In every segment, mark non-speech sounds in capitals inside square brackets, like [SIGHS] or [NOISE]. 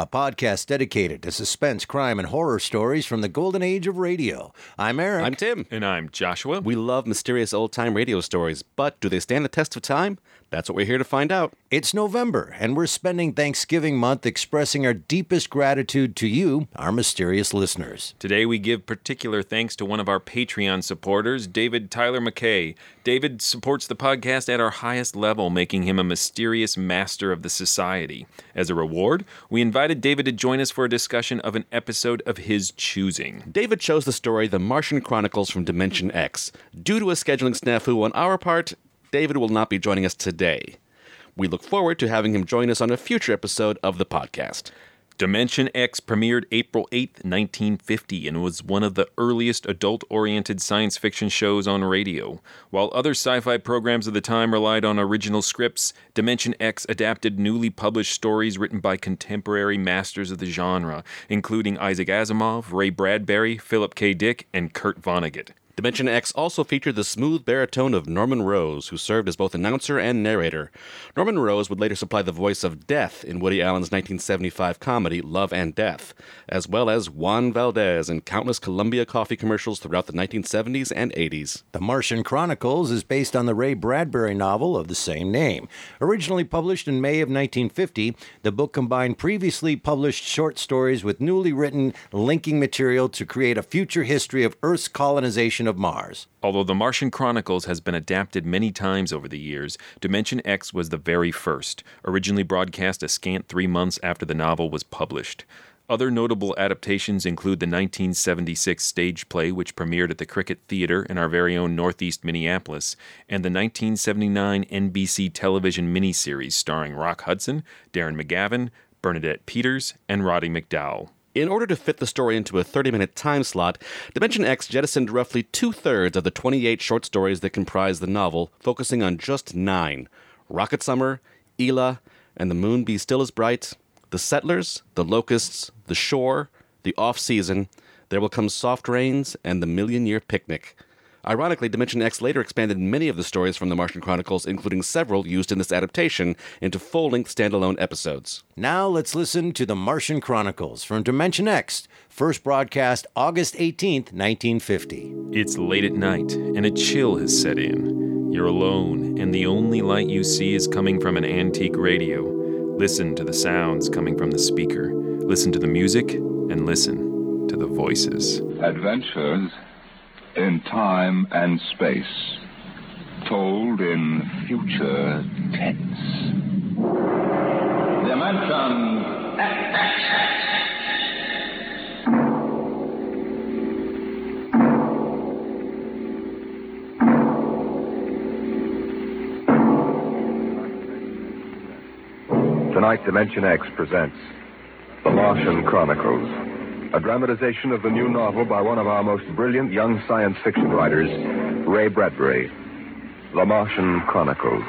a podcast dedicated to suspense, crime, and horror stories from the golden age of radio. I'm Eric. I'm Tim. And I'm Joshua. We love mysterious old time radio stories, but do they stand the test of time? That's what we're here to find out. It's November, and we're spending Thanksgiving month expressing our deepest gratitude to you, our mysterious listeners. Today we give particular thanks to one of our Patreon supporters, David Tyler McKay. David supports the podcast at our highest level, making him a mysterious master of the society. As a reward, we invited David to join us for a discussion of an episode of his choosing. David chose the story The Martian Chronicles from Dimension X. Due to a scheduling snafu on our part, David will not be joining us today. We look forward to having him join us on a future episode of the podcast. Dimension X premiered April 8, 1950, and was one of the earliest adult oriented science fiction shows on radio. While other sci fi programs of the time relied on original scripts, Dimension X adapted newly published stories written by contemporary masters of the genre, including Isaac Asimov, Ray Bradbury, Philip K. Dick, and Kurt Vonnegut. Dimension X also featured the smooth baritone of Norman Rose, who served as both announcer and narrator. Norman Rose would later supply the voice of Death in Woody Allen's 1975 comedy Love and Death, as well as Juan Valdez in countless Colombia coffee commercials throughout the 1970s and 80s. The Martian Chronicles is based on the Ray Bradbury novel of the same name. Originally published in May of 1950, the book combined previously published short stories with newly written linking material to create a future history of Earth's colonization of Mars. Although The Martian Chronicles has been adapted many times over the years, Dimension X was the very first, originally broadcast a scant three months after the novel was published. Other notable adaptations include the 1976 stage play, which premiered at the Cricket Theater in our very own Northeast Minneapolis, and the 1979 NBC television miniseries starring Rock Hudson, Darren McGavin, Bernadette Peters, and Roddy McDowall. In order to fit the story into a 30 minute time slot, Dimension X jettisoned roughly two thirds of the 28 short stories that comprise the novel, focusing on just nine Rocket Summer, Ylla, and the Moon Be Still as Bright, The Settlers, The Locusts, The Shore, The Off Season, There Will Come Soft Rains, and The Million Year Picnic. Ironically, Dimension X later expanded many of the stories from the Martian Chronicles, including several used in this adaptation, into full length standalone episodes. Now let's listen to The Martian Chronicles from Dimension X, first broadcast August 18th, 1950. It's late at night, and a chill has set in. You're alone, and the only light you see is coming from an antique radio. Listen to the sounds coming from the speaker. Listen to the music, and listen to the voices. Adventures in time and space, told in future tense. Dimension X. Tonight, Dimension X presents The Martian Chronicles, a dramatization of the new novel by one of our most brilliant young science fiction writers, Ray Bradbury. The Martian Chronicles.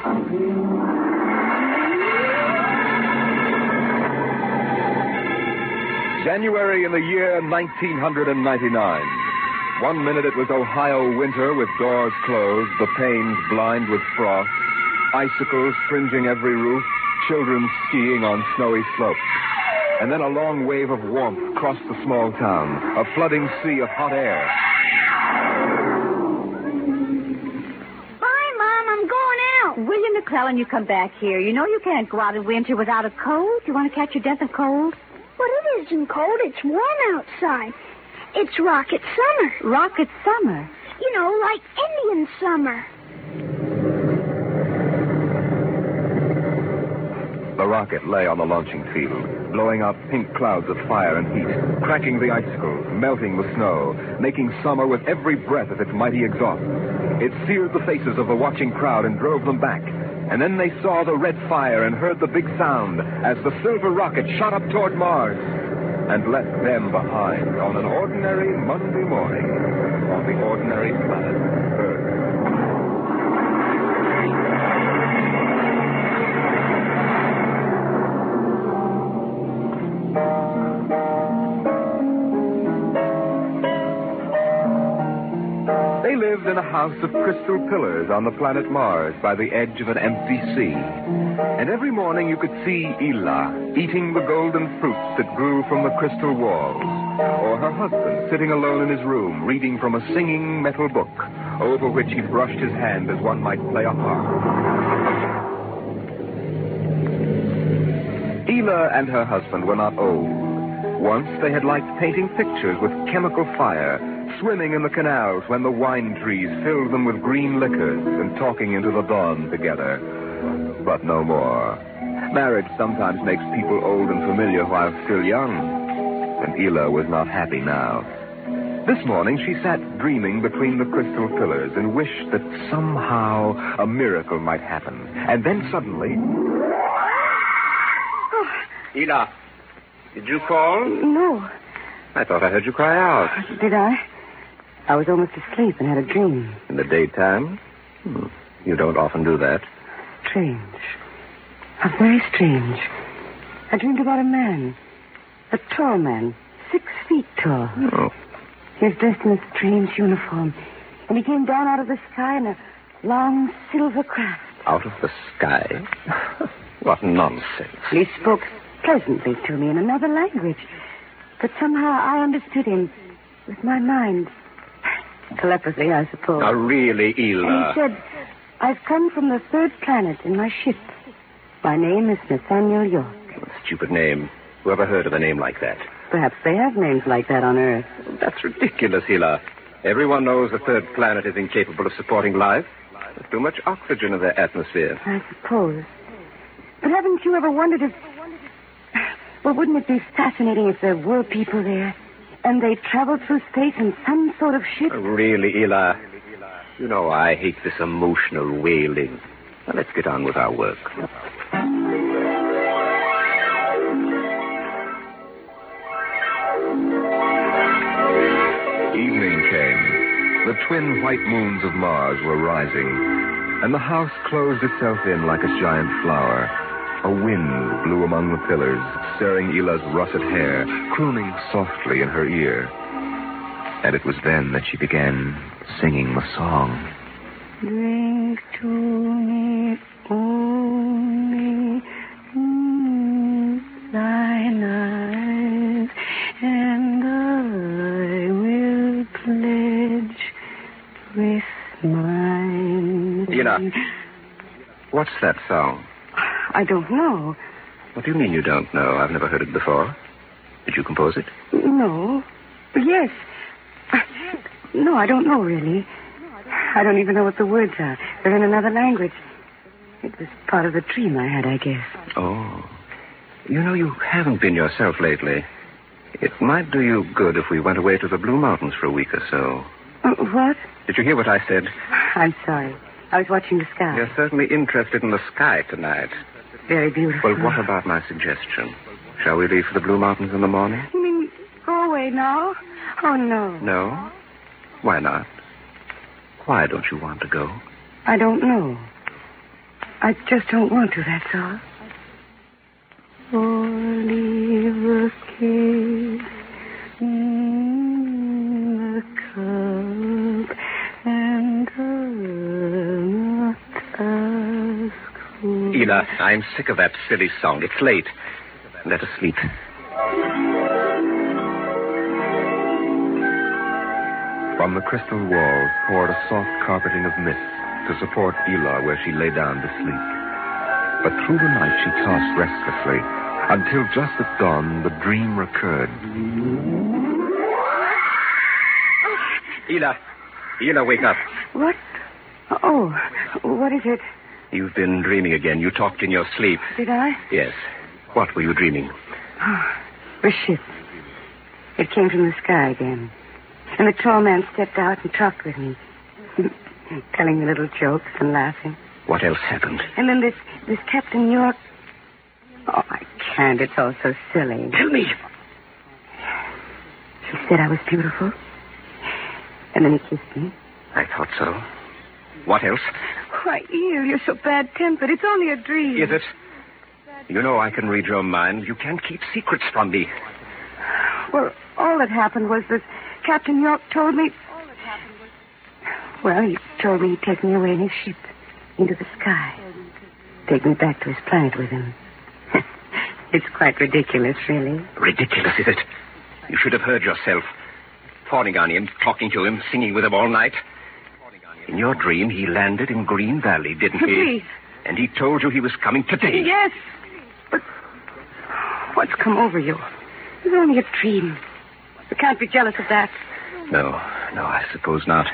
January in the year 1999. One minute it was Ohio winter with doors closed, the panes blind with frost, icicles fringing every roof, children skiing on snowy slopes. And then a long wave of warmth crossed the small town, a flooding sea of hot air. Bye, Mom. I'm going out. William McClellan, you come back here. You know you can't go out in winter without a coat. You want to catch your death of cold? But it isn't cold. It's warm outside. It's rocket summer. Rocket summer. You know, like Indian summer. The rocket lay on the launching field, blowing out pink clouds of fire and heat, cracking the icicles, melting the snow, making summer with every breath of its mighty exhaust. It seared the faces of the watching crowd and drove them back. And then they saw the red fire and heard the big sound as the silver rocket shot up toward Mars. and left them behind on an ordinary Monday morning on the ordinary planet Earth. House of crystal pillars on the planet Mars by the edge of an empty sea. And every morning you could see Ylla eating the golden fruits that grew from the crystal walls, or her husband sitting alone in his room reading from a singing metal book over which he brushed his hand as one might play a harp. Ylla and her husband were not old. Once they had liked painting pictures with chemical fire, swimming in the canals when the wine trees filled them with green liquors, and talking into the dawn together. But no more. Marriage sometimes makes people old and familiar while still young. And Ylla was not happy now. This morning she sat dreaming between the crystal pillars and wished that somehow a miracle might happen. And then suddenly. [SIGHS] Ylla, did you call? No. I thought I heard you cry out. Did I? I was almost asleep and had a dream. In the daytime? Hmm. You don't often do that. Strange. How very strange. I dreamed about a man. A tall man. Six feet tall. Oh. He was dressed in a strange uniform. And he came down out of the sky in a long silver craft. Out of the sky? [LAUGHS] what nonsense. He spoke pleasantly to me in another language. But somehow I understood him with my mind. Telepathy, I suppose. Now, really, And he said, I've come from the third planet in my ship. My name is Nathaniel York. Stupid name. Who ever heard of a name like that? Perhaps they have names like that on Earth. That's ridiculous, Ylla. Everyone knows the third planet is incapable of supporting life. There's too much oxygen in their atmosphere. I suppose. But haven't you ever wondered if. [SIGHS] Well, wouldn't it be fascinating if there were people there and they traveled through space in some sort of ship? Really, Ylla. You know I hate this emotional wailing. Now, let's get on with our work. Evening came. The twin white moons of Mars were rising, and the house closed itself in like a giant flower. A wind blew among the pillars, stirring Ylla's russet hair, crooning softly in her ear. And it was then that she began singing the song. Drink to me only mm, thine eyes, and I will pledge with mine. Ylla. What's that song? I don't know. What do you mean you don't know? I've never heard it before. Did you compose it? No. Yes. No, I don't know really. I don't even know what the words are. They're in another language. It was part of the dream I had, I guess. Oh. You know, you haven't been yourself lately. It might do you good if we went away to the Blue Mountains for a week or so. Uh, what? Did you hear what I said? [SIGHS] I'm sorry. I was watching the sky. You're certainly interested in the sky tonight. Very beautiful. Well, what about my suggestion? Shall we leave for the Blue Mountains in the morning? You mean go away now? Oh, no. No? Why not? Why don't you want to go? I don't know. I just don't want to, that's all. Oh, Leave the kiss in the cup, and I'll not ask I'm sick of that silly song. It's late. Let us sleep. From the crystal walls poured a soft carpeting of mist to support Ylla where she lay down to sleep. But through the night she tossed restlessly until just at dawn the dream recurred. Ylla! Ylla, wake up. What? Oh, what is it? You've been dreaming again. You talked in your sleep. Did I? Yes. What were you dreaming? Ah, the ship. It came from the sky again. And the tall man stepped out and talked with me, [LAUGHS] telling me little jokes and laughing. What else happened? And then this this Captain York. Oh, I can't. It's all so silly. Tell me. He said I was beautiful. And then he kissed me. I thought so. What else? Why, Yll, you're so bad tempered. It's only a dream. Is it? You know I can read your mind. You can't keep secrets from me. Well, all that happened was that Captain York told me. Well, he told me he'd take me away in his ship into the sky. Take me back to his planet with him. [LAUGHS] it's quite ridiculous, really. Ridiculous, is it? You should have heard yourself. Fawning on him, talking to him, singing with him all night. In your dream, he landed in Green Valley, didn't he? Please. And he told you he was coming today. Yes, but what's come over you? It's only a dream. You can't be jealous of that. No, no, I suppose not.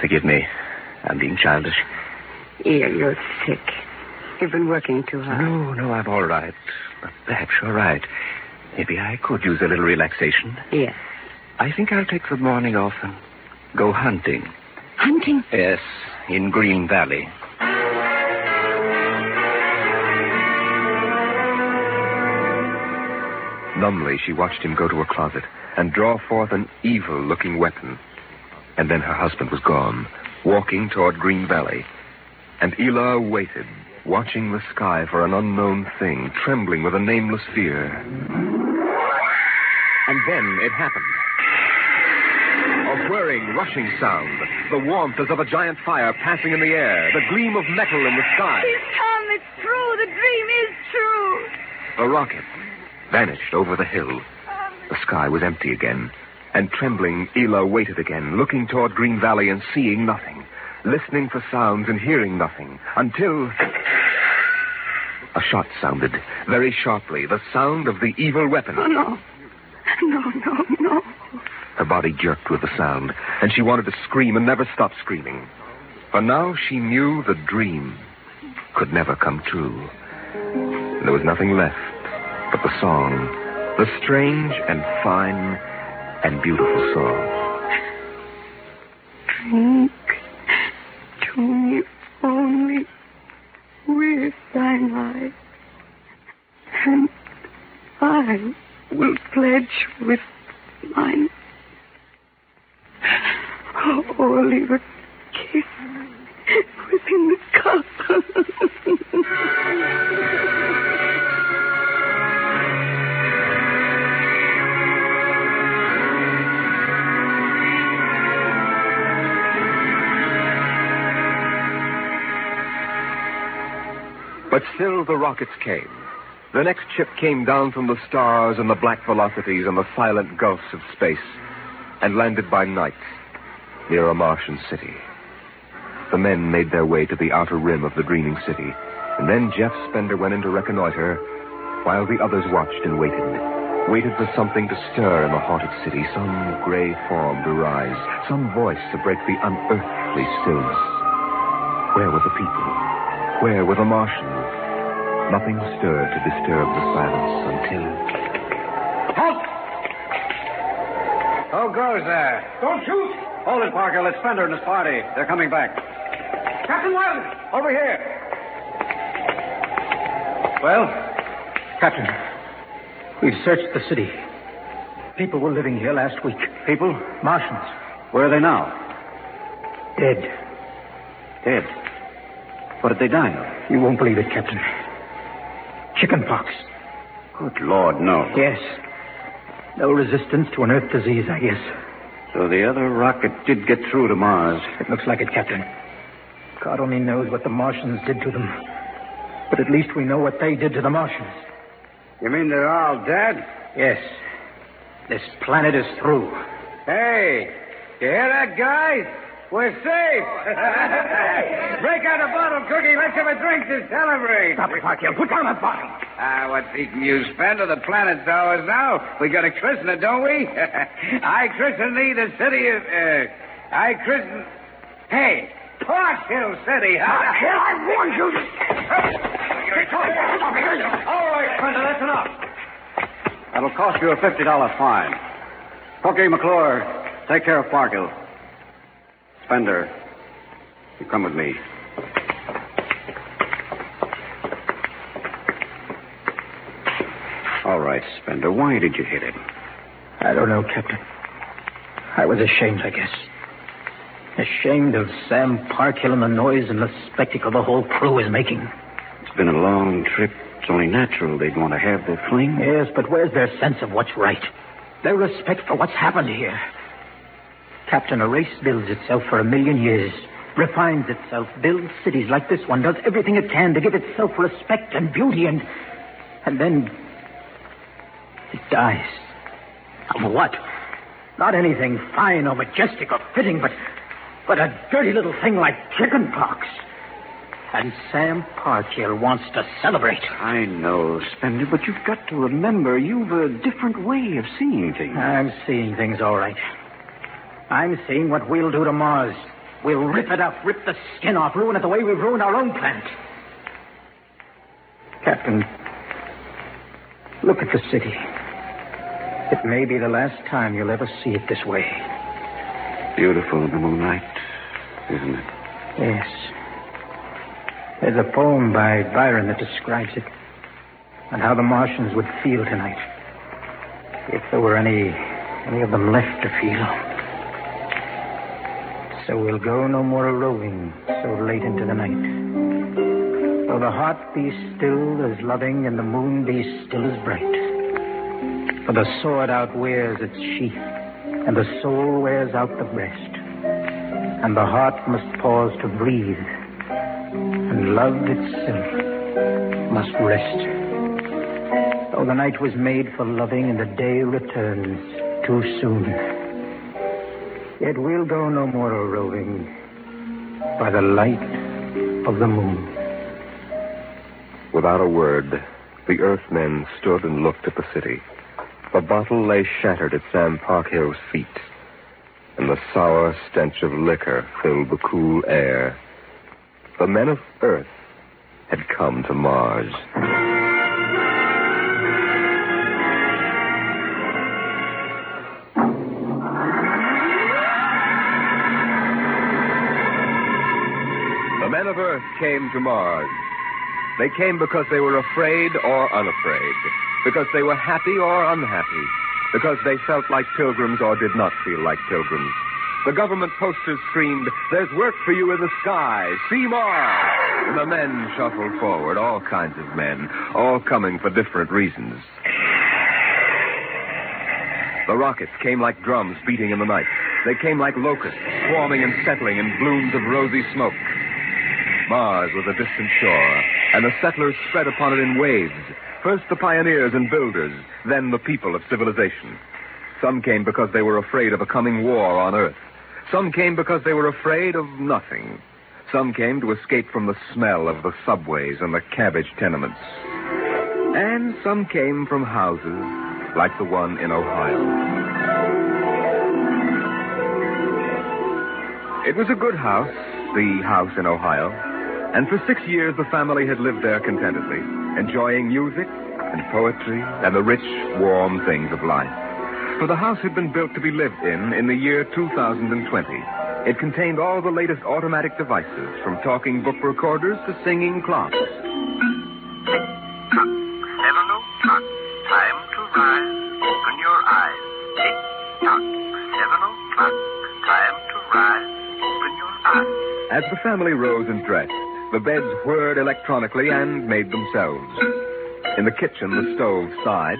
Forgive me. I'm being childish. Yeah, you're sick. You've been working too hard. No, no, I'm all right. But perhaps you're right. Maybe I could use a little relaxation. Yes. I think I'll take the morning off and go hunting. Hunting? Yes, in Green Valley. Numbly, she watched him go to a closet and draw forth an evil looking weapon. And then her husband was gone, walking toward Green Valley. And Ylla waited, watching the sky for an unknown thing, trembling with a nameless fear. And then it happened. Whirring, rushing sound, the warmth as of a giant fire passing in the air, the gleam of metal in the sky. He's come. It's true. The dream is true. The rocket vanished over the hill. The sky was empty again. And trembling, Ylla waited again, looking toward Green Valley and seeing nothing, listening for sounds and hearing nothing, until. A shot sounded, very sharply, the sound of the evil weapon. Oh, no. No, no, no. Her body jerked with the sound, and she wanted to scream and never stop screaming. For now she knew the dream could never come true. There was nothing left but the song, the strange and fine and beautiful song. Drink to me only with thine eye, and I will pledge with mine. Oh, the cup. But still the rockets came. The next ship came down from the stars and the black velocities and the silent gulfs of space and landed by night near a Martian city. The men made their way to the outer rim of the dreaming city, and then Jeff Spender went in to reconnoiter while the others watched and waited. Waited for something to stir in the haunted city, some gray form to rise, some voice to break the unearthly stillness. Where were the people? Where were the Martians? Nothing stirred to disturb the silence until. Who goes there? Don't shoot! Hold it, Parker. It's Spender and his party. They're coming back. Captain Wilder! Over here. Well? Captain, we've searched the city. People were living here last week. People? Martians. Where are they now? Dead. Dead. What did they die of? You won't believe it, Captain. Chickenpox. Good Lord, no. Yes. No resistance to an Earth disease, I guess. So the other rocket did get through to Mars. It looks like it, Captain. God only knows what the Martians did to them. But at least we know what they did to the Martians. You mean they're all dead? Yes. This planet is through. Hey, you hear that, guys? We're safe. [LAUGHS] Break out a bottle, Cookie. Let's have a drink to celebrate. Stop it, Parker. Put down that bottle. Ah, what's eating you, Spender? The planet's ours now. We got to christen it, don't we? [LAUGHS] I christen thee the city of... Uh, I christen... Hey, Parkhill City, huh? I warned you. All right, Spender, that's enough. That'll cost you a $50 fine. Cookie McClure, take care of Parkhill. Spender, you come with me. All right, Spender, why did you hit him? I don't know, Captain. I was ashamed, I guess. Ashamed of Sam Parkhill and the noise and the spectacle the whole crew is making. It's been a long trip. It's only natural they'd want to have their fling. Yes, but where's their sense of what's right? Their respect for what's happened here? Captain, a race builds itself for a million years, refines itself, builds cities like this one, does everything it can to give itself respect and beauty, and. and then. It dies. Of what? Not anything fine or majestic or fitting, but. but a dirty little thing like chicken pox. And Sam Parkhill wants to celebrate. I know, Spender, but you've got to remember you've a different way of seeing things. I'm seeing things all right. I'm seeing what we'll do to Mars. We'll rip it up, rip the skin off, ruin it the way we've ruined our own planet. Captain, look at the city. It may be the last time you'll ever see it this way. Beautiful in the moonlight, isn't it? Yes. There's a poem by Byron that describes it and how the Martians would feel tonight. If there were any any of them left to feel. So we'll go no more a roving so late into the night. Though the heart be still as loving and the moon be still as bright. For the sword outwears its sheath, and the soul wears out the breast. And the heart must pause to breathe, and love itself must rest. Though the night was made for loving and the day returns too soon. Yet we'll go no more a roving by the light of the moon. Without a word, the Earthmen stood and looked at the city. The bottle lay shattered at Sam Parkhill's feet, and the sour stench of liquor filled the cool air. The men of Earth had come to Mars. The men of Earth came to Mars. They came because they were afraid or unafraid, because they were happy or unhappy, because they felt like pilgrims or did not feel like pilgrims. The government posters screamed, There's work for you in the sky. See Mars. The men shuffled forward, all kinds of men, all coming for different reasons. The rockets came like drums beating in the night. They came like locusts, swarming and settling in blooms of rosy smoke. Mars was a distant shore, and the settlers spread upon it in waves. First the pioneers and builders, then the people of civilization. Some came because they were afraid of a coming war on Earth. Some came because they were afraid of nothing. Some came to escape from the smell of the subways and the cabbage tenements. And some came from houses like the one in Ohio. It was a good house, the house in Ohio. And for six years, the family had lived there contentedly, enjoying music and poetry and the rich, warm things of life. For the house had been built to be lived in in the year 2020. It contained all the latest automatic devices, from talking book recorders to singing clocks. Seven o'clock. Time to rise. Open your eyes. Tick tock. Seven o'clock. Time to rise. Open your eyes. As the family rose and dressed, the beds whirred electronically and made themselves. In the kitchen, the stove sighed,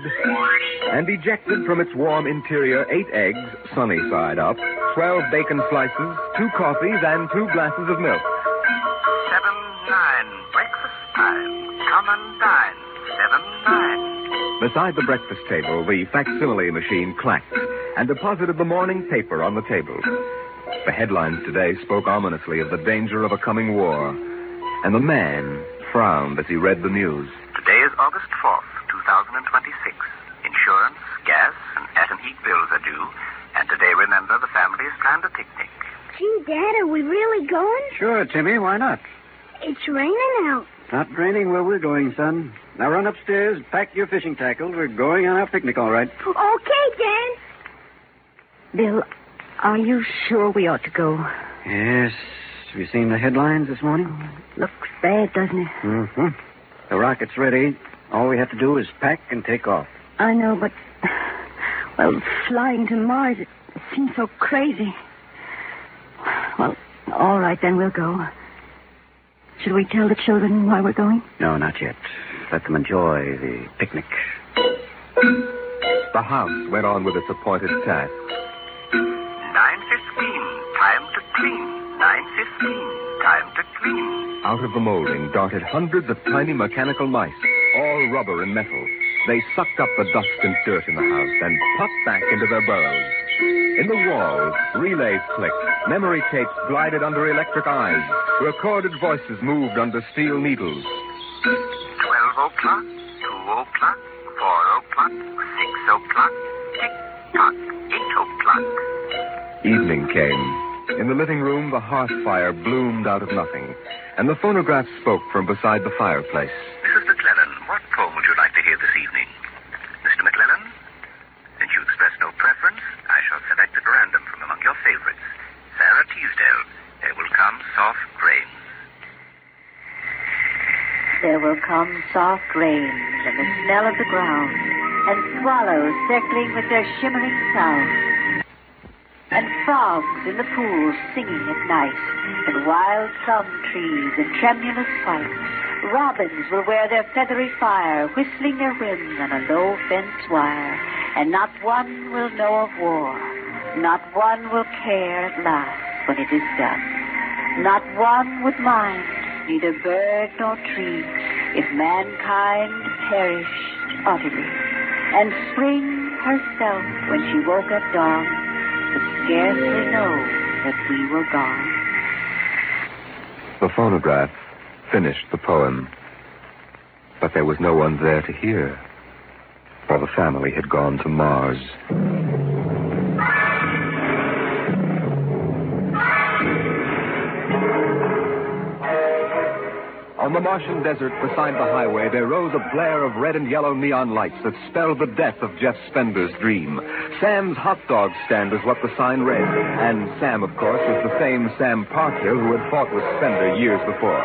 and ejected from its warm interior eight eggs, sunny side up, twelve bacon slices, two coffees, and two glasses of milk. Seven nine. Breakfast time. Come and dine. Seven nine. Beside the breakfast table, the facsimile machine clacked and deposited the morning paper on the table. The headlines today spoke ominously of the danger of a coming war, and the man frowned as he read the news. Today is August 4th, 2026. Insurance, gas, and at and heat bills are due. And today, remember, the family has planned a picnic. Gee, Dad, are we really going? Sure, Timmy, why not? It's raining out. It's not raining where we're going, son. Now run upstairs, pack your fishing tackle. We're going on our picnic, all right. Okay, Dad. Bill, are you sure we ought to go? Yes. Have you seen the headlines this morning? Looks bad, doesn't it? Mm-hmm. The rocket's ready. All we have to do is pack and take off. I know, but Well, flying to Mars, it seems so crazy. Well, all right, then we'll go. Should we tell the children why we're going? No, not yet. Let them enjoy the picnic. The house went on with its appointed task. To clean. Out of the molding darted hundreds of tiny mechanical mice, all rubber and metal. They sucked up the dust and dirt in the house and popped back into their burrows. In the walls, relays clicked, memory tapes glided under electric eyes, recorded voices moved under steel needles. 12 o'clock, 2 o'clock, 4 o'clock, 6 o'clock, tick tock, 8 o'clock. Evening came. In the living room, the hearth fire bloomed out of nothing, and the phonograph spoke from beside the fireplace. Mrs. McClellan, what poem would you like to hear this evening? Mr. McClellan? Since you express no preference, I shall select at random from among your favorites. Sara Teasdale, There Will Come Soft Rains. There will come soft rains and the smell of the ground, and swallows circling with their shimmering sound, and frogs in the pools singing at night, and wild plum trees in tremulous white. Robins will wear their feathery fire, whistling their whims on a low fence wire, and not one will know of war, not one will care at last when it is done, not one would mind neither bird nor tree, if mankind perished utterly. And spring herself, when she woke at dawn, scarcely know that we were gone. The phonograph finished the poem. But there was no one there to hear, for the family had gone to Mars. The Martian desert beside the highway, there rose a blare of red and yellow neon lights that spelled the death of Jeff Spender's dream. Sam's hot dog stand is what the sign read. And Sam, of course, was the same Sam Parker who had fought with Spender years before.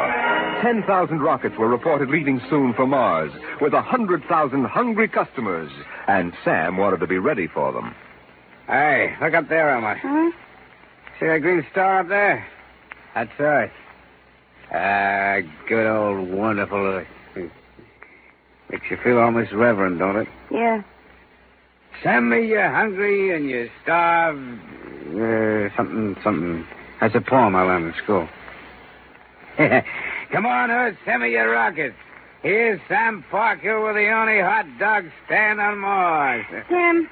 10,000 rockets were reported leaving soon for Mars, with a 100,000 hungry customers. And Sam wanted to be ready for them. Hey, look up there, Elma. Huh? See that green star up there? That's Earth. Ah, good old wonderful Earth. Makes you feel almost reverent, don't it? Yeah. Send me you're hungry and you're starved. Uh, something, something. That's a poem I learned in school. [LAUGHS] Come on, Earth, send me your rockets. Here's Sam Parker with the only hot dog stand on Mars. Sam,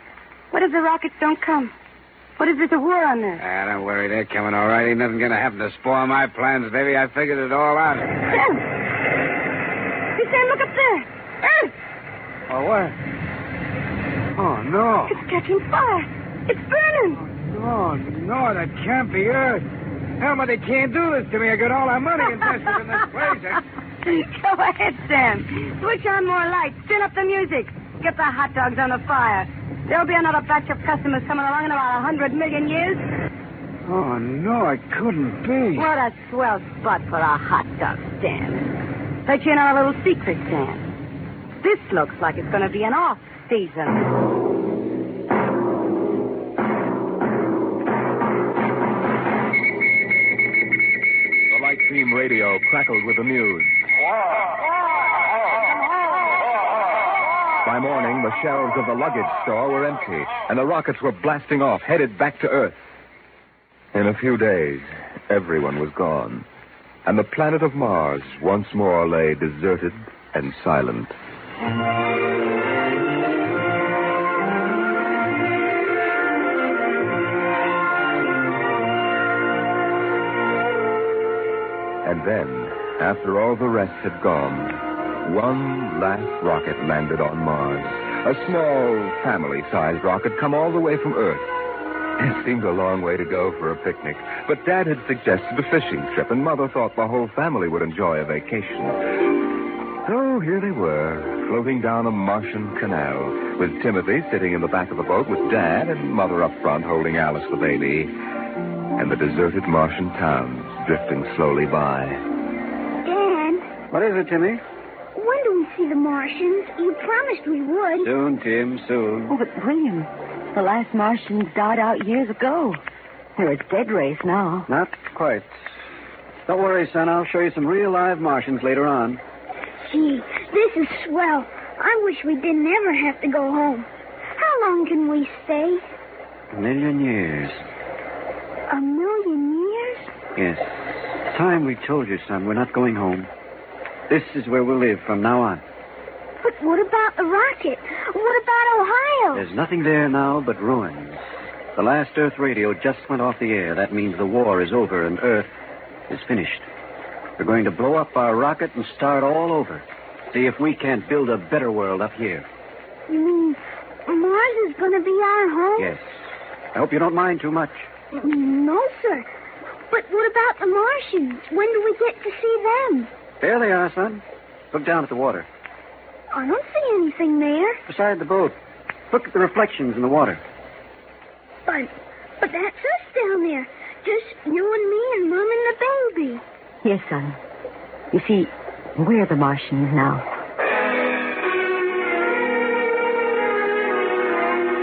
what if the rockets don't come? What if there's a war on there? Ah, don't worry, they're coming all right. Ain't nothing gonna happen to spoil my plans, baby. I figured it all out. Sam! Hey, Sam, look up there. Earth! Oh, what? Oh, no. It's catching fire. It's burning. Oh, no, that can't be Earth. Elma, they can't do this to me. I got all our money invested in this place. [LAUGHS] Go ahead, Sam. Switch on more lights. Turn up the music. Get the hot dogs on the fire. There'll be another batch of customers coming along in about a hundred million years. Oh, no, it couldn't be. What a swell spot for a hot dog stand. Let you in on a little secret, Sam. This looks like it's going to be an off season. The light beam radio crackled with the news. By morning, the shelves of the luggage store were empty, and the rockets were blasting off, headed back to Earth. In a few days, everyone was gone, and the planet of Mars once more lay deserted and silent. And then, after all the rest had gone, one last rocket landed on Mars. A small, family-sized rocket come all the way from Earth. It seemed a long way to go for a picnic, but Dad had suggested a fishing trip, and Mother thought the whole family would enjoy a vacation. So here they were, floating down a Martian canal, with Timothy sitting in the back of the boat with Dad and Mother up front holding Alice the baby, and the deserted Martian towns drifting slowly by. Dad, What is it, Timmy? When do we see the Martians? You promised we would. Soon, Tim, soon. Oh, but William, The last Martians died out years ago. They're a dead race now. Not quite. Don't worry, son. I'll show you some real live Martians later on. Gee, this is swell. I wish we didn't ever have to go home. How long can we stay? A million years. A million years? Yes. It's time we told you, son. We're not going home. This is where we'll live from now on. But what about the rocket? What about Ohio? There's nothing there now but ruins. The last Earth radio just went off the air. That means the war is over and Earth is finished. We're going to blow up our rocket and start all over. See if we can't build a better world up here. You mean Mars is going to be our home? Yes. I hope you don't mind too much. No, sir. But what about the Martians? When do we get to see them? There they are, son. Look down at the water. I don't see anything there. Beside the boat. Look at the reflections in the water. But, but that's us down there. Just you and me and Mom and the baby. Yes, son. You see, we're the Martians now.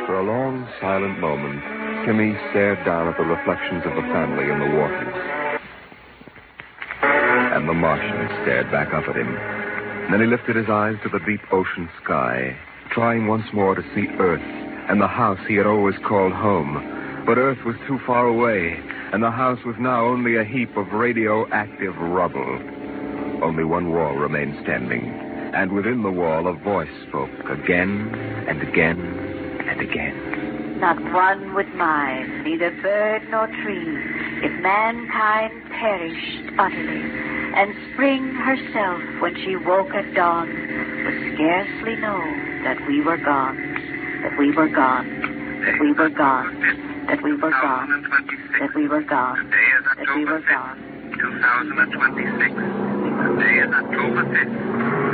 For a long, silent moment, Timmy stared down at the reflections of the family in the waters. And the Martian stared back up at him. Then he lifted his eyes to the deep ocean sky, trying once more to see Earth and the house he had always called home. But Earth was too far away, and the house was now only a heap of radioactive rubble. Only one wall remained standing, and within the wall a voice spoke again and again and again. Not one would mind, neither bird nor tree, if mankind perished utterly, and spring herself, when she woke at dawn, would scarcely know that we were gone, that we were gone, that we were gone, that we were gone, that we were gone, that we were gone. 2026. Today is October 5th.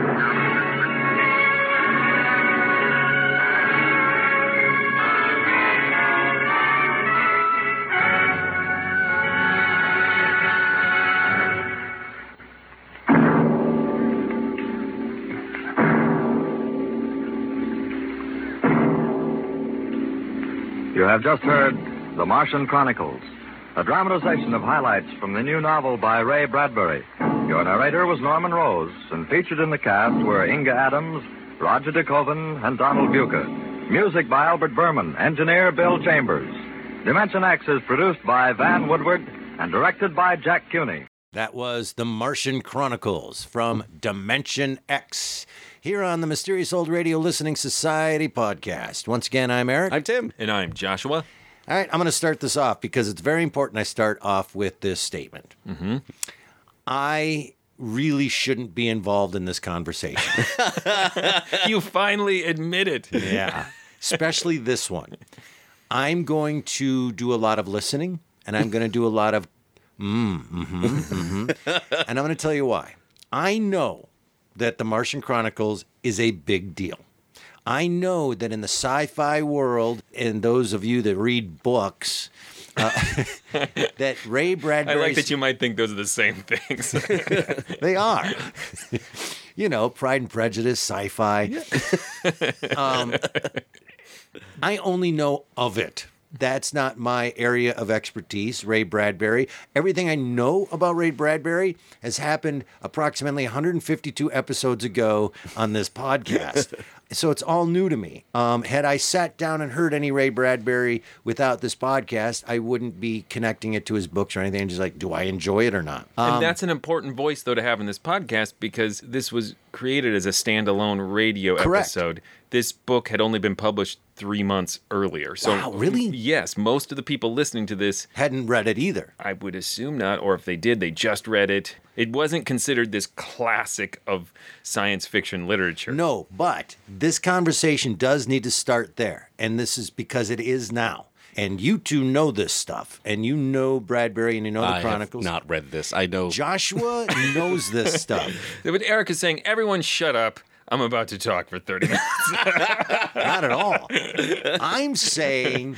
Have just heard The Martian Chronicles, a dramatization of highlights from the new novel by Ray Bradbury. Your narrator was Norman Rose, and featured in the cast were Inga Adams, Roger DeKoven, and Donald Buka. Music by Albert Berman, engineer Bill Chambers. Dimension X is produced by Van Woodward and directed by Jack Cuny. That was The Martian Chronicles from Dimension X here on the Mysterious Old Radio Listening Society podcast. Once again, I'm Eric. I'm Tim. And I'm Joshua. All right, I'm going to start this off because it's very important I start off with this statement. Mm-hmm. I really shouldn't be involved in this conversation. [LAUGHS] [LAUGHS] you finally admit it. yeah, especially this one. I'm going to do a lot of listening and I'm going to do a lot of mm, mm-hmm, mm-hmm. and I'm going to tell you why. I know that The Martian Chronicles is a big deal. I know that in the sci fi world, and those of you that read books, uh, [LAUGHS] that Ray Bradbury. I like that you might think those are the same things. [LAUGHS] they are. [LAUGHS] you know, Pride and Prejudice, sci fi. um, I only know of it. That's not my area of expertise, Ray Bradbury. Everything I know about Ray Bradbury has happened approximately 152 episodes ago on this podcast. [LAUGHS] so it's all new to me. Um, had I sat down and heard any Ray Bradbury without this podcast, I wouldn't be connecting it to his books or anything. Just like, do I enjoy it or not? Um, and that's an important voice, though, to have in this podcast because this was created as a standalone radio Correct. episode. This book had only been published three months earlier. So, Wow, really? Yes, most of the people listening to this hadn't read it either. I would assume not, or if they did, they just read it. It wasn't considered this classic of science fiction literature. No, but this conversation does need to start there. And this is because it is now. And you two know this stuff. And you know Bradbury and you know the I have Chronicles. not read this. I know. Joshua [LAUGHS] knows this stuff. [LAUGHS] But Eric is saying, everyone shut up. I'm about to talk for 30 minutes. [LAUGHS] Not at all. I'm saying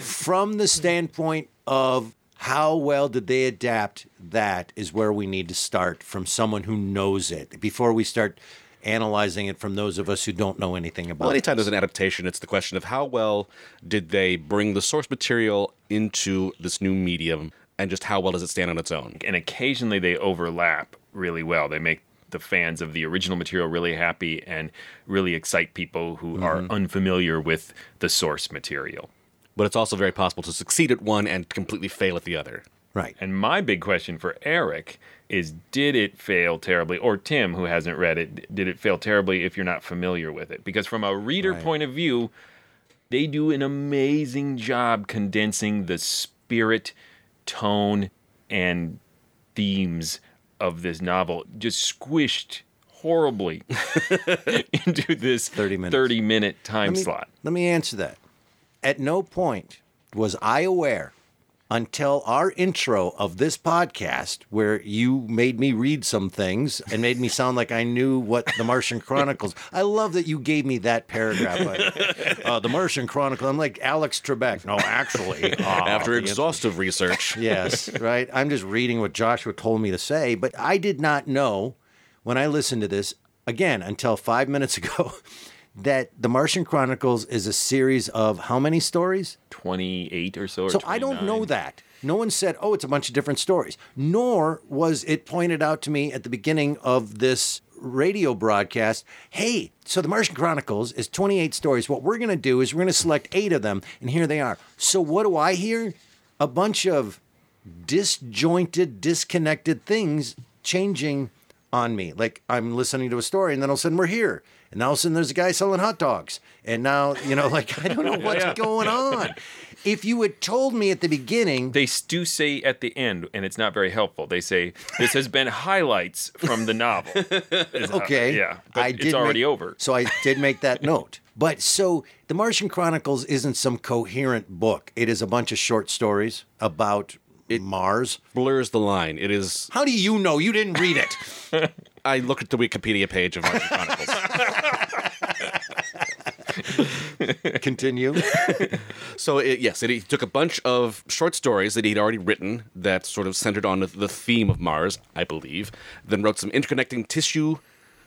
from the standpoint of how well did they adapt that is where we need to start from someone who knows it before we start analyzing it from those of us who don't know anything about Well, it. anytime there's an adaptation, it's the question of how well did they bring the source material into this new medium, and just how well does it stand on its own? and occasionally they overlap really well. They make the fans of the original material really happy and really excite people who are Mhm. unfamiliar with the source material. But it's also very possible to succeed at one and completely fail at the other. Right. And my big question for Eric is did it fail terribly or Tim who hasn't read it did it fail terribly if you're not familiar with it? Because from a reader Right. point of view, they do an amazing job condensing the spirit, tone and themes of this novel just squished horribly [LAUGHS] into this 30 minutes. 30 minute time let me, slot. Let me answer that. At no point was I aware until our intro of this podcast, where you made me read some things and made me sound like I knew what the Martian Chronicles. [LAUGHS] I love that you gave me that paragraph. Like, uh, the Martian Chronicle. I'm like Alex Trebek. No, actually, [LAUGHS] uh, After exhaustive research. [LAUGHS] yes, right. I'm just reading what Joshua told me to say, but I did not know when I listened to this again until five minutes ago that the Martian Chronicles is a series of how many stories? 28 or so. Or So I don't know that. No one said, oh, it's a bunch of different stories, nor was it pointed out to me at the beginning of this radio broadcast hey, so the Martian Chronicles is 28 stories. What we're going to do is we're going to select eight of them, and here they are. So what do I hear? A bunch of disjointed, disconnected things changing on me. Like I'm listening to a story, and then all of a sudden we're here. And all of a sudden there's a guy selling hot dogs. And now, you know, [LAUGHS] like I don't know [LAUGHS] what's Yeah. going on. If you had told me at the beginning, They do say at the end, and it's not very helpful. They say this has been highlights from the novel. [LAUGHS] Okay, yeah, but I it's already make- over. So I did make that note. But so the Martian Chronicles isn't some coherent book. It is a bunch of short stories about Mars. Blurs the line. It is. How do you know? You didn't read it. [LAUGHS] I look at the Wikipedia page of Martian Chronicles. [LAUGHS] Continue. so it, yes, it, he took a bunch of short stories that he'd already written that sort of centered on the, the theme of Mars, I believe. Then wrote some interconnecting tissue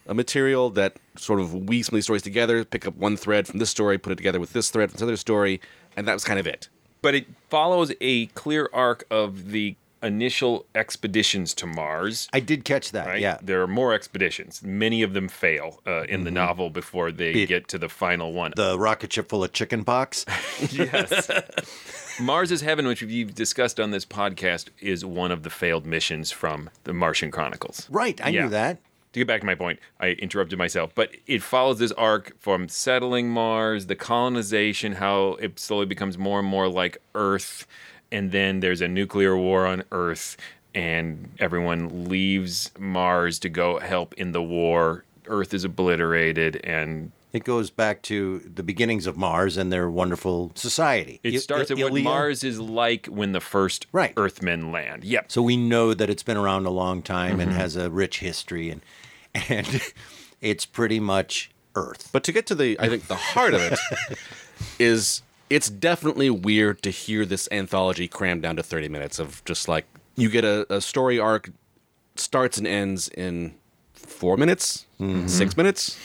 uh, material that sort of weaves some of these stories together, pick up one thread from this story, put it together with this thread from this other story, and that was kind of it. But it follows a clear arc of the initial expeditions to Mars. I did catch that. Right? Yeah. There are more expeditions. Many of them fail uh, in the Mhm. novel before they Be get to the final one. The rocket ship full of chicken pox. [LAUGHS] [LAUGHS] yes. Mars is Heaven, which we've discussed on this podcast, is one of the failed missions from the Martian Chronicles. Right, I Yeah. knew that. To get back to my point, I interrupted myself, but it follows this arc from settling Mars, the colonization, how it slowly becomes more and more like Earth, and then there's a nuclear war on Earth, and everyone leaves Mars to go help in the war. Earth is obliterated, and It goes back to the beginnings of Mars and their wonderful society. it I- starts I- at what Ylla? Mars is like when the first Earthmen land. Yep. So we know that it's been around a long time and Mhm. has a rich history, and and [LAUGHS] it's pretty much Earth. But to get to the, I think the heart of it [LAUGHS] is it's definitely weird to hear this anthology crammed down to 30 minutes of just like you get a, a story arc starts and ends in four minutes, Mhm. six minutes,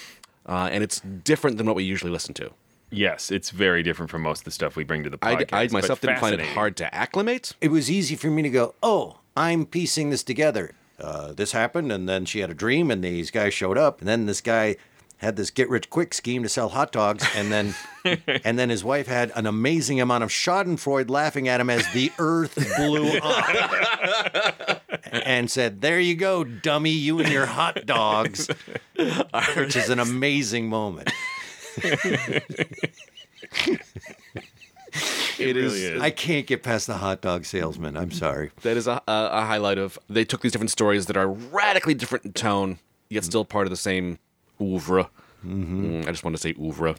uh, and it's different than what we usually listen to. Yes, it's very different from most of the stuff we bring to the I, podcast. I but myself didn't find it hard to acclimate. It was easy for me to go, oh, I'm piecing this together. Uh, this happened, and then she had a dream, and these guys showed up, and then this guy had this get rich quick scheme to sell hot dogs, and then [LAUGHS] and then his wife had an amazing amount of Schadenfreude laughing at him as the Earth blew up, and said, "There you go, dummy, you and your hot dogs," which is an amazing moment. [LAUGHS] [LAUGHS] It is. I can't get past the hot dog salesman. I'm sorry. That is a, a, a highlight of they took these different stories that are radically different in tone, yet still part of the same oeuvre. Mm, I just want to say oeuvre.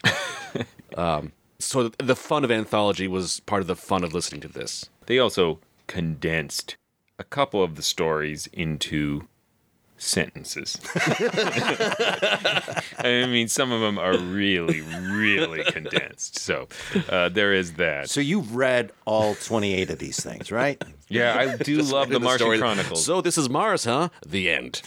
[LAUGHS] um, so the fun of anthology was part of the fun of listening to this. They also condensed a couple of the stories into sentences. [LAUGHS] I mean, some of them are really, really condensed. So uh, there is that. So you've read all 28 of these things, right? [LAUGHS] Yeah, I do love read the Martian story. Chronicles. So this is Mars, huh? The end.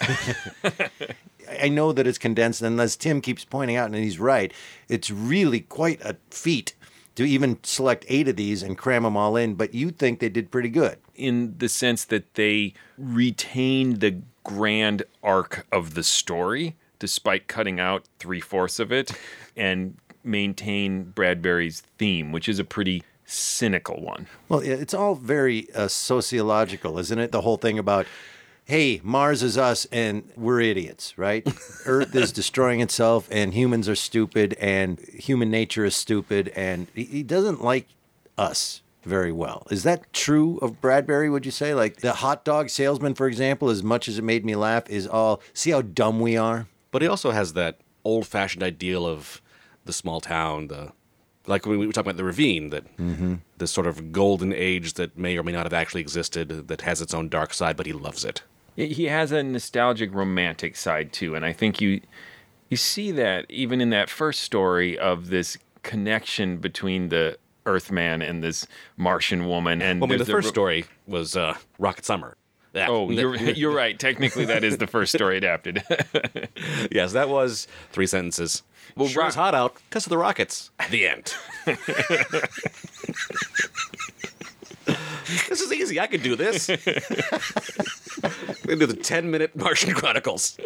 [LAUGHS] I know that it's condensed, and as Tim keeps pointing out, and he's right, it's really quite a feat to even select eight of these and cram them all in. But you think they did pretty good. in the sense that they retained the grand arc of the story despite cutting out three fourths of it and maintain Bradbury's theme, which is a pretty cynical one. Well, it's all very uh, sociological, isn't it? The whole thing about, hey, Mars is us and we're idiots, right? [LAUGHS] Earth is destroying itself and humans are stupid and human nature is stupid and he, he doesn't like us very well. Is that true of Bradbury, would you say? Like the hot dog salesman, for example, as much as it made me laugh, is all, see how dumb we are? But he also has that old fashioned ideal of the small town, the like when we were talking about the ravine, that Mm-hmm. this sort of golden age that may or may not have actually existed, that has its own dark side, but he loves it. He has a nostalgic romantic side too, and I think you you see that even in that first story of this connection between the Earthman and this Martian woman. And Well, I mean, the a first ro- story was uh, Rocket Summer. Yeah. Oh, [LAUGHS] you're you're right. Technically, that is the first story adapted. [LAUGHS] yes, that was three sentences. Well, sure it's hot out because of the rockets. The end. [LAUGHS] [LAUGHS] this is easy. I could do this. we do the 10 minute Martian Chronicles.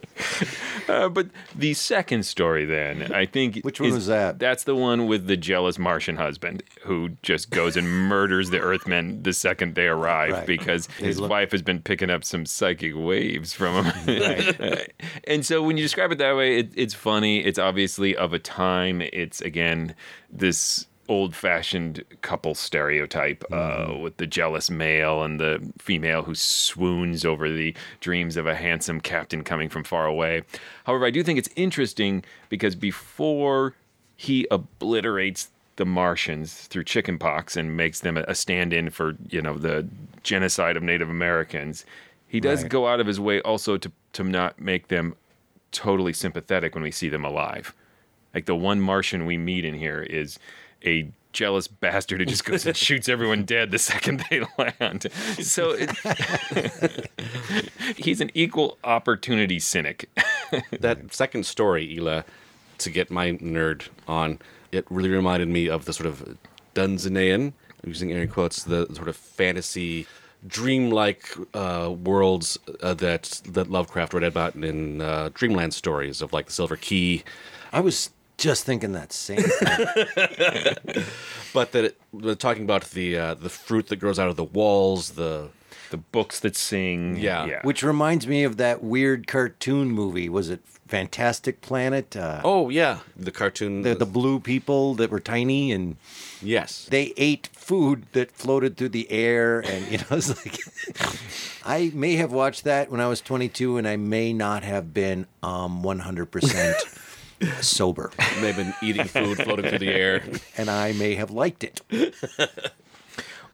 Uh, but the second story, then, I think. Which one is- was that? That's the one with the jealous Martian husband who just goes and murders the Earthmen the second they arrive Right. because They his look- wife has been picking up some psychic waves from him. Right. [LAUGHS] and so when you describe it that way, it, it's funny. It's obviously of a time. It's, again, this old fashioned couple stereotype uh, with the jealous male and the female who swoons over the dreams of a handsome captain coming from far away. However, I do think it's interesting because before he obliterates the Martians through chickenpox and makes them a stand in for, you know, the genocide of Native Americans, he does Right. go out of his way also to, to not make them totally sympathetic when we see them alive. Like the one Martian we meet in here is a jealous bastard who just goes and [LAUGHS] shoots everyone dead the second they land. So it, [LAUGHS] he's an equal opportunity cynic. that second story, Ylla, to get my nerd on, it really reminded me of the sort of Dunsanian, using air quotes, the sort of fantasy, dreamlike uh, worlds uh, that that Lovecraft read about in uh, Dreamland stories of like the Silver Key. I was just thinking that same thing. [LAUGHS] but that it, we're talking about the uh, the fruit that grows out of the walls, the the books that sing. Yeah. Which reminds me of that weird cartoon movie. Was it Fantastic Planet? Uh, Oh yeah, the cartoon. the, the blue people that were tiny and yes, they ate food that floated through the air, and you know, [LAUGHS] it's like I may have watched that when I was 22, and I may not have been um 100 percent [LAUGHS] sober. They've been eating food floating through the air, and I may have liked it.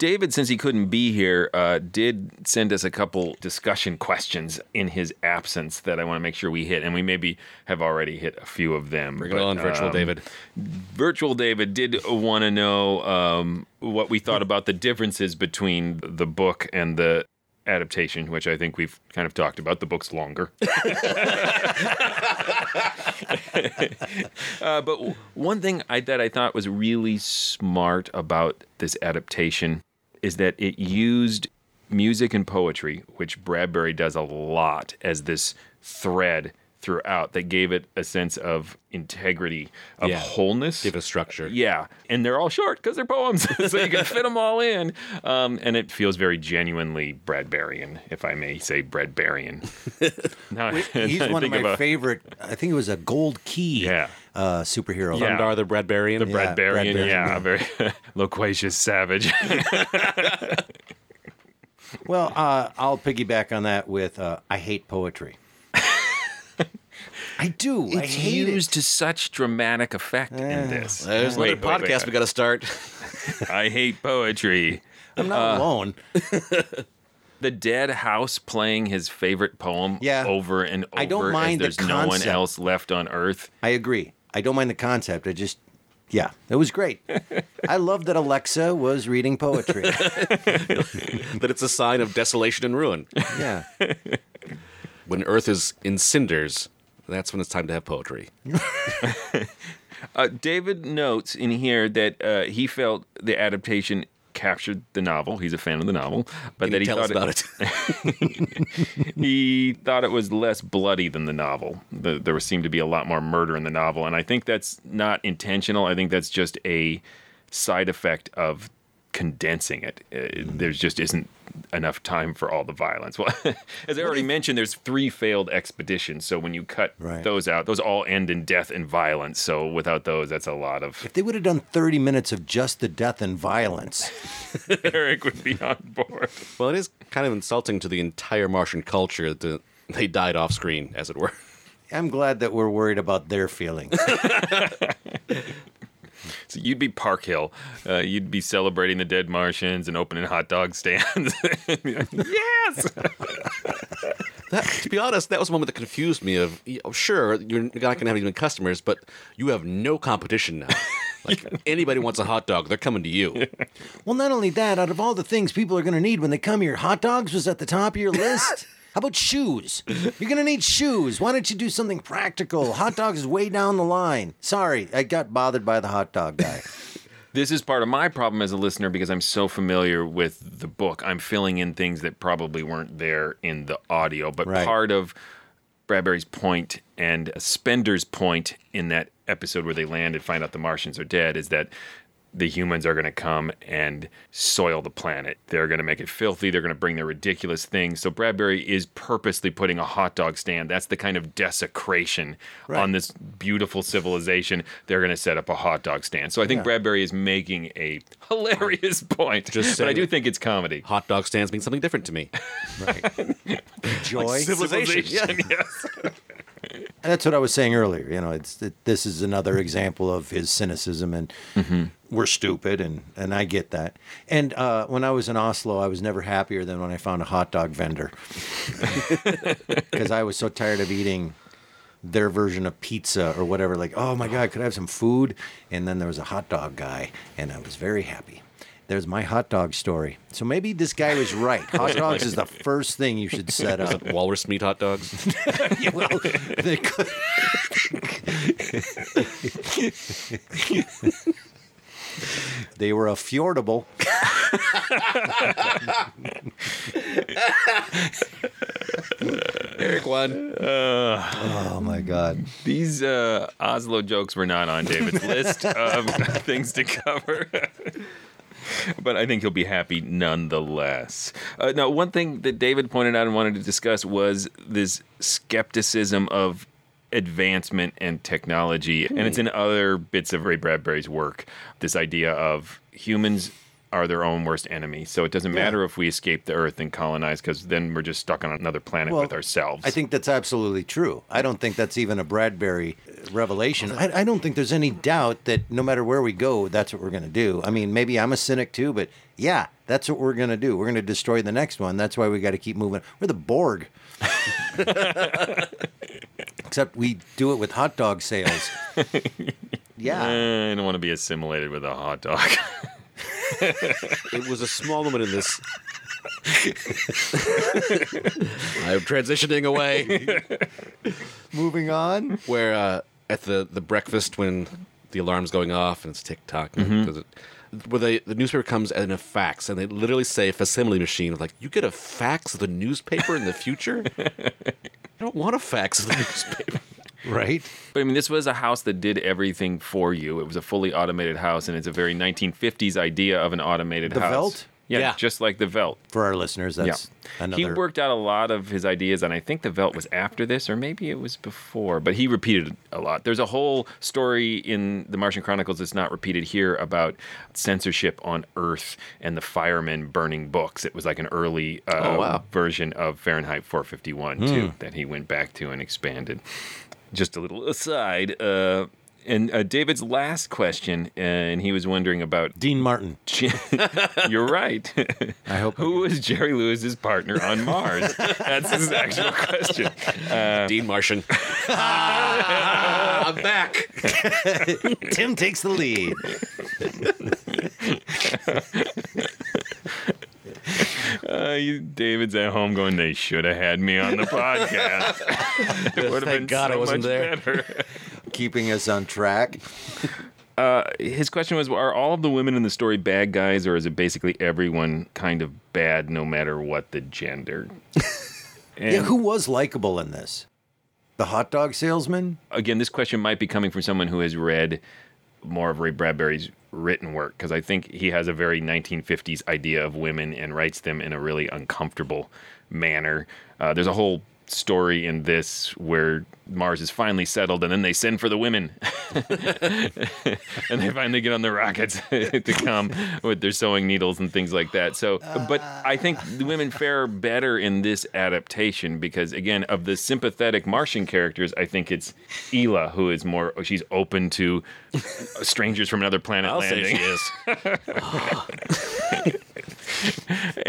David, since he couldn't be here, uh, did send us a couple discussion questions in his absence that I want to make sure we hit, and we maybe have already hit a few of them. Bring it on, Virtual David. Virtual David did want to know um, what we thought about the differences between the book and the adaptation, which I think we've kind of talked about. The book's longer. [LAUGHS] [LAUGHS] uh, but one thing I, that I thought was really smart about this adaptation is that it used music and poetry, which Bradbury does a lot, as this thread throughout that gave it a sense of integrity, of Yeah. wholeness. Give it a structure. Yeah, and they're all short because they're poems, [LAUGHS] so you can fit them all in. Um, and it feels very genuinely Bradburian, if I may say Bradburian. [LAUGHS] [LAUGHS] Now, He's one of think my a- favorite. I think it was a Gold Key Yeah. uh, superhero. Yeah. Thundar the Bradburian. The Yeah, Bradburian, Bradburian, yeah, yeah. very loquacious savage. Well, uh, I'll piggyback on that with uh, I hate poetry. I do. I it's hate it. used to such dramatic effect in this. There's Wait, another wait, wait. podcast we got to start. [LAUGHS] I hate poetry. I'm not uh, alone. [LAUGHS] The dead house playing his favorite poem Yeah. over and over I don't mind the as there's no one else left on earth. I agree. I don't mind the concept. I just, yeah, it was great. I love that Alexa was reading poetry. [LAUGHS] that it's a sign of desolation and ruin. Yeah. When Earth is in cinders, That's when it's time to have poetry. [LAUGHS] Uh, David notes in here that uh, he felt the adaptation captured the novel. He's a fan of the novel, but Can that he tell us thought about [LAUGHS] he thought it was less bloody than the novel. The, there seemed to be a lot more murder in the novel, and I think that's not intentional. I think that's just a side effect of condensing it. Uh, There's just isn't enough time for all the violence. [LAUGHS] Well, as I already mentioned, there's three failed expeditions. So when you cut those out, those all end in death and violence. So without those, that's a lot of. If they would have done 30 minutes of just the death and violence, [LAUGHS] Eric would be on board. Well, it is kind of insulting to the entire Martian culture that they died off screen, as it were. I'm glad that we're worried about their feelings. [LAUGHS] So you'd be Parkhill. Uh, you'd be celebrating the dead Martians and opening hot dog stands. [LAUGHS] yes. That, to be honest, that was the moment that confused me. Of you know, sure, you're not going to have any customers, but you have no competition now. Like [LAUGHS] anybody wants a hot dog, they're coming to you. well, not only that, out of all the things people are going to need when they come here, hot dogs was at the top of your list. [LAUGHS] How about shoes? You're going to need shoes. Why don't you do something practical? Hot dogs is way down the line. Sorry, I got bothered by the hot dog guy. [LAUGHS] This is part of my problem as a listener because I'm so familiar with the book. I'm filling in things that probably weren't there in the audio. But Right. part of Bradbury's point and Spender's point in that episode where they land and find out the Martians are dead is that the humans are going to come and soil the planet. They're going to make it filthy. They're going to bring their ridiculous things. So Bradbury is purposely putting a hot dog stand. That's the kind of desecration Right. on this beautiful civilization. They're going to set up a hot dog stand. So I think Yeah. Bradbury is making a [LAUGHS] hilarious point. Just but I do that think it's comedy. Hot dog stands mean something different to me. [LAUGHS] Right. Joy. Like civilization. Civilization, [LAUGHS] Yeah. yes. And that's what I was saying earlier. You know, it's it, this is another example of his cynicism, and mm-hmm. We're stupid, and and I get that. And uh, when I was in Oslo, I was never happier than when I found a hot dog vendor, [LAUGHS] because I was so tired of eating their version of pizza or whatever. Like, oh my god, could I have some food? And then there was a hot dog guy, and I was very happy. There's my hot dog story. So maybe this guy was right. [LAUGHS] Hot dogs is the first thing you should set up. Walrus meat hot dogs. [LAUGHS] yeah, well, they could. They were a affordable. [LAUGHS] Eric won. oh my god. These uh, Oslo jokes were not on David's list of [LAUGHS] things to cover. [LAUGHS] but I think he'll be happy nonetheless. Uh, now, one thing that David pointed out and wanted to discuss was this skepticism of advancement and technology. And it's in other bits of Ray Bradbury's work this idea of humans are their own worst enemy. So it doesn't matter if we escape the Earth and colonize because then we're just stuck on another planet Well, with ourselves. I think that's absolutely true. I don't think that's even a Bradbury uh, revelation. I, I don't think there's any doubt that no matter where we go, that's what we're going to do. I mean, maybe I'm a cynic too, but yeah, that's what we're going to do. We're going to destroy the next one. That's why we got to keep moving. We're the Borg. [LAUGHS] [LAUGHS] Except we do it with hot dog sales. [LAUGHS] Yeah. Eh, I don't want to be assimilated with a hot dog. [LAUGHS] it was a small moment in this. I'm transitioning away. Moving on. Where uh, at the, the breakfast when the alarm's going off and it's tick tock, Mhm. it? Where they, the newspaper comes in a fax and they literally say a facsimile machine. Like, you get a fax of the newspaper in the future? [LAUGHS] I don't want a fax of the newspaper. [LAUGHS] Right. But I mean, this was a house that did everything for you. It was a fully automated house, and it's a very 1950s idea of an automated The house. Veldt? Yeah, Yeah. just like the Veldt. For our listeners, that's He another. He worked out a lot of his ideas, and I think the Veldt was after this, or maybe it was before, but he repeated a lot. There's a whole story in the Martian Chronicles that's not repeated here about censorship on Earth and the firemen burning books. It was like an early uh, Oh, wow. version of Fahrenheit 451, Hmm. too, that he went back to and expanded. Just a little aside. Uh, and uh, David's last question, uh, and he was wondering about Dean Martin. [LAUGHS] You're right. I hope. Who was Jerry Lewis's partner on Mars? [LAUGHS] That's his actual question. Uh, Dean Martian. ah, I'm back. [LAUGHS] Tim takes the lead. Uh, you- David's at home going, they should have had me on the podcast. it would have Thank been God I so wasn't much there. better. Keeping us on track. Uh, his question was Are all of the women in the story bad guys, or is it basically everyone kind of bad no matter what the gender? And [LAUGHS] yeah, who was likable in this? The hot dog salesman? again, this question might be coming from someone who has read more of Ray Bradbury's written work because I think he has a very 1950s idea of women and writes them in a really uncomfortable manner. Uh, there's a whole story in this where Mars is finally settled and then they send for the women [LAUGHS] and they finally get on the rockets [LAUGHS] to come with their sewing needles and things like that. So, but I think the women fare better in this adaptation because, again, of the sympathetic Martian characters, I think it's Ylla who is more. She's open to strangers from another planet I'll say she is. [LAUGHS]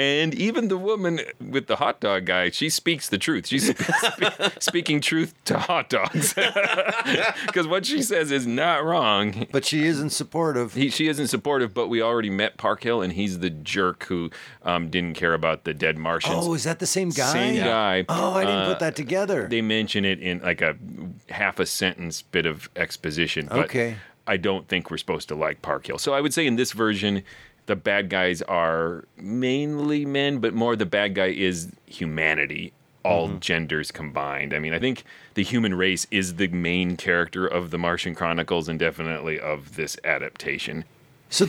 and even the woman with the hot dog guy, she speaks the truth. She's spe- [LAUGHS] spe- speaking truth to hot dogs [LAUGHS] because what she says is not wrong. But she isn't supportive. He, she isn't supportive, but we already met Parkhill, and he's the jerk who um, didn't care about the dead Martians. Oh, is that the same guy? Same guy. Oh, I didn't Uh, put that together. They mention it in like a half a sentence bit of exposition. But Okay. I don't think we're supposed to like Parkhill. So I would say in this version, the bad guys are mainly men, but more the bad guy is humanity, all Mm-hmm. genders combined. I mean, I think the human race is the main character of the Martian Chronicles and definitely of this adaptation. So,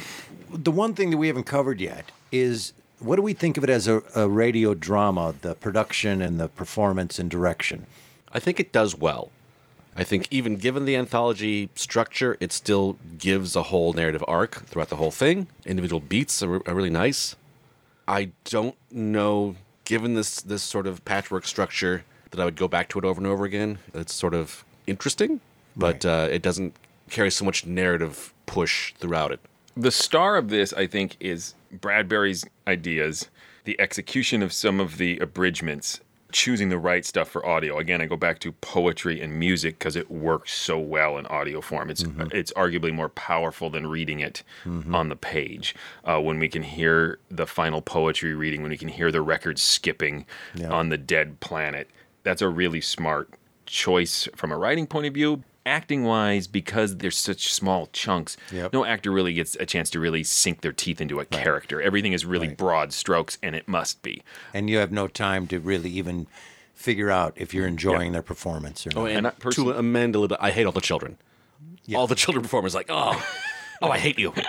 the one thing that we haven't covered yet is what do we think of it as a, a radio drama, the production and the performance and direction? I think it does well. I think even given the anthology structure, it still gives a whole narrative arc throughout the whole thing. Individual beats are, are really nice. I don't know, given this this sort of patchwork structure, that I would go back to it over and over again. It's sort of interesting, but uh, it doesn't carry so much narrative push throughout it. the star of this, I think, is Bradbury's ideas, the execution of some of the abridgments, choosing the right stuff for audio. Again, I go back to poetry and music because it works so well in audio form. It's it's arguably more powerful than reading it on the page. Uh, when we can hear the final poetry reading, when we can hear the records skipping Yeah. on the dead planet, that's a really smart choice from a writing point of view. Acting wise, because there's such small chunks, Yep. no actor really gets a chance to really sink their teeth into a character. Everything is really broad strokes, and it must be. And you have no time to really even figure out if you're enjoying their performance or oh, not. Oh, and, And person- to amend a little bit, I hate all the children. All the children performers like, oh, [LAUGHS] oh, I hate you. [LAUGHS]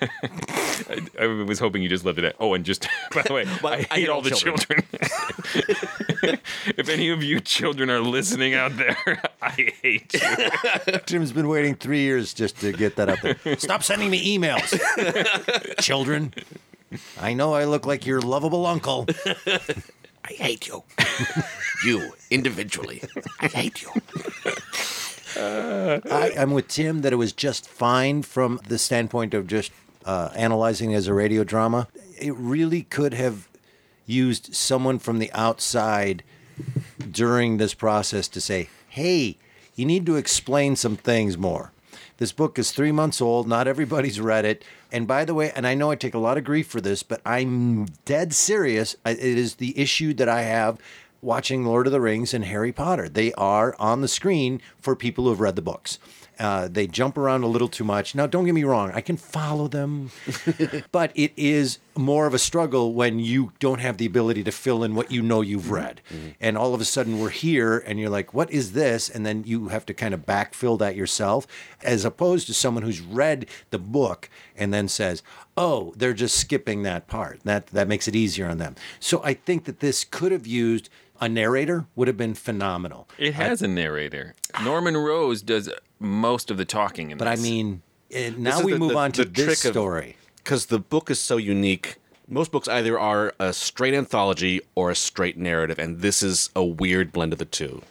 I, I was hoping you just left it at. Oh, and just [LAUGHS] by the way, I hate, all the children. [LAUGHS] if any of you children are listening out there, I hate you. Tim's been waiting three years just to get that out there. Stop sending me emails, children. I know I look like your lovable uncle. I hate you. you individually. I hate you. I, I'm with Tim that it was just fine from the standpoint of just uh, analyzing as a radio drama. It really could have used someone from the outside during this process to say, hey, you need to explain some things more. This book is three months old. Not everybody's read it. And by the way, and I know I take a lot of grief for this, but I'm dead serious. It is the issue that I have watching Lord of the Rings and Harry Potter. They are on the screen for people who have read the books. Uh, they jump around a little too much. Now, don't get me wrong, I can follow them, [LAUGHS] but it is more of a struggle when you don't have the ability to fill in what you know you've read. And all of a sudden, we're here, and you're like, what is this? And then you have to kind of backfill that yourself, as opposed to someone who's read the book and then says, oh, they're just skipping that part. That, that makes it easier on them. So I think that this could have used a narrator, would have been phenomenal. It has a narrator. Norman Rose does most of the talking in this. But I mean, eh, now we move on to the this story. Because the book is so unique. Most books either are a straight anthology or a straight narrative, and this is a weird blend of the two.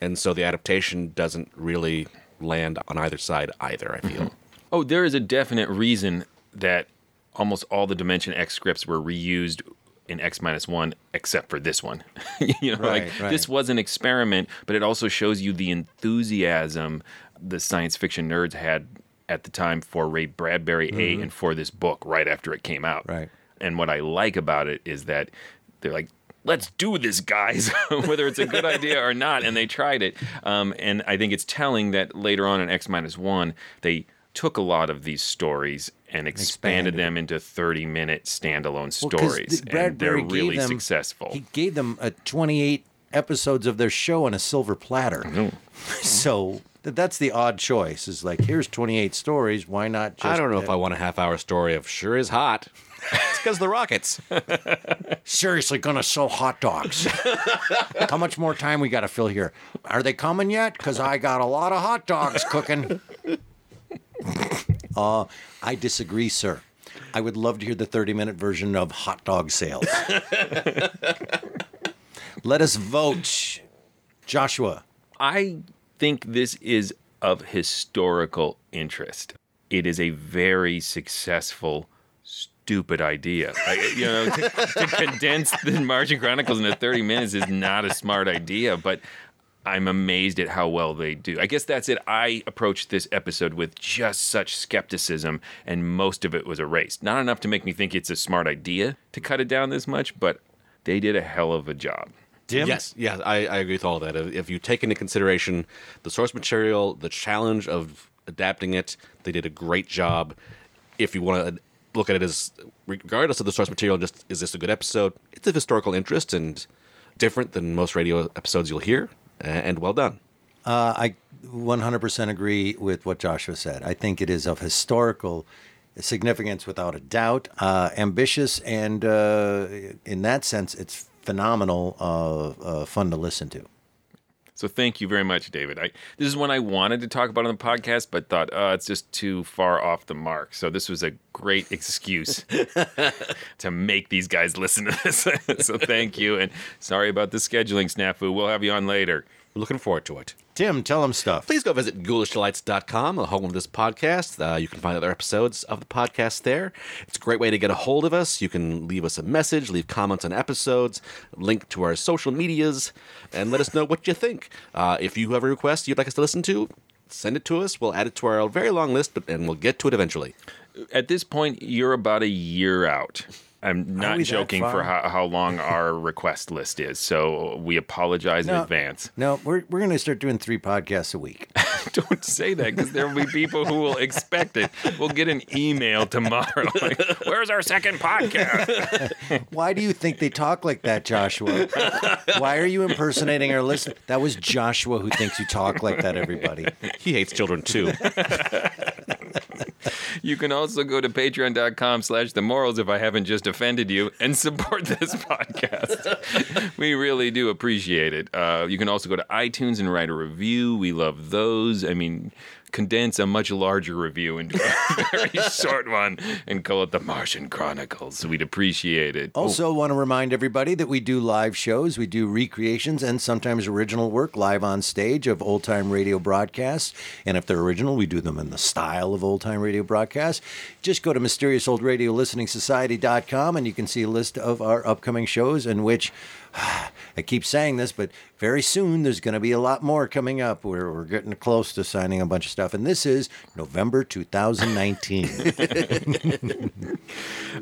And so the adaptation doesn't really land on either side either, I feel. Oh, there is a definite reason that almost all the Dimension X scripts were reused in X minus one, except for this one. [LAUGHS] you know, Right, like right. this was an experiment, but it also shows you the enthusiasm the science fiction nerds had at the time for Ray Bradbury A and for this book right after it came out. Right. And what I like about it is that they're like, let's do this, guys, [LAUGHS] whether it's a good [LAUGHS] idea or not. And they tried it. Um, and I think it's telling that later on in X minus one, they took a lot of these stories and expanded, Expanded. them into 30 minute standalone Well, 'cause stories. the- and they're really them- successful. He gave them a 28 episodes of their show on a silver platter. [LAUGHS] so that's the odd choice. Is like here's 28 stories. Why not? just I don't know if I want a half hour story of sure is hot. [LAUGHS] it's because the Rockets. [LAUGHS] Seriously, gonna sell hot dogs. How much more time we got to fill here? Are they coming yet? Because I got a lot of hot dogs cooking. Uh, I disagree, sir. I would love to hear the 30 minute version of hot dog sales. [LAUGHS] Let us vote. Joshua. I think this is of historical interest. It is a very successful, stupid idea. I, you know, to, to condense the Martian Chronicles into 30 minutes is not a smart idea, but I'm amazed at how well they do. I guess that's it. I approached this episode with just such skepticism, and most of it was erased. Not enough to make me think it's a smart idea to cut it down this much, but they did a hell of a job. Yes, yes, I, I agree with all of that. If if you take into consideration the source material, the challenge of adapting it, they did a great job. If you want to look at it as, regardless of the source material, just is this a good episode? It's of historical interest and different than most radio episodes you'll hear, a- and well done. Uh, I 100% agree with what Joshua said. I think it is of historical significance without a doubt, uh, ambitious, and uh, in that sense, it's phenomenal, uh, uh, fun to listen to. So thank you very much, David. I, this is one I wanted to talk about on the podcast, but thought uh, it's just too far off the mark. So this was a great excuse [LAUGHS] to make these guys listen to this. [LAUGHS] so thank you, and sorry about the scheduling snafu. We'll have you on later. Looking forward to it. Tim, tell them stuff. Please go visit ghoulishdelights.com, the home of this podcast. Uh, you can find other episodes of the podcast there. It's a great way to get a hold of us. You can leave us a message, leave comments on episodes, link to our social medias, and let us know what you think. Uh, if you have a request you'd like us to listen to, send it to us. We'll add it to our very long list, but, and we'll get to it eventually. At this point, you're about a year out. I'm not joking for how, how long [LAUGHS] our request list is, so we apologize in advance. No, we're, we're going to start doing three podcasts a week. [LAUGHS] Don't say that because there will be people who will expect it. We'll get an email tomorrow. [LAUGHS] Like, Where's our second podcast? Why do you think they talk like that, Joshua? Why are you impersonating our listener? That was Joshua who thinks you talk like that, everybody. He hates children too. You can also go to patreon.com slash the morals if I haven't just offended you and support this [LAUGHS] podcast. we really do appreciate it. Uh, you can also go to iTunes and write a review. We love those. I mean, condense a much larger review into a [LAUGHS] very short one and call it the Martian Chronicles. We'd appreciate it. Also, want to remind everybody that we do live shows. We do recreations and sometimes original work live on stage of old time radio broadcasts. And if they're original, we do them in the style of old time radio broadcasts. Just go to mysteriousOldRadioListeningSociety.com and you can see a list of our upcoming shows in which. [SIGHS] I keep saying this, but very soon there's going to be a lot more coming up. We're, we're getting close to signing a bunch of stuff. And this is November 2019. [LAUGHS]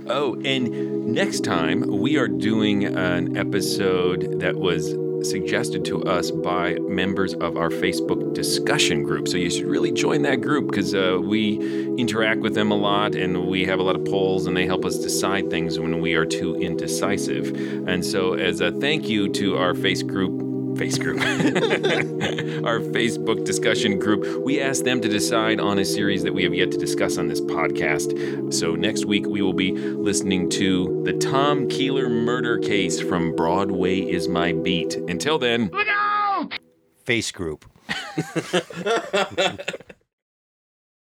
Oh, and next time we are doing an episode that was suggested to us by members of our Facebook discussion group. So you should really join that group because uh, we interact with them a lot and we have a lot of polls and they help us decide things when we are too indecisive. And so, as a thank you to our face group, face group, [LAUGHS] our Facebook discussion group, we asked them to decide on a series that we have yet to discuss on this podcast. So next week we will be listening to the Tom Keeler murder case from Broadway is My Beat. Until then, Face group. [LAUGHS]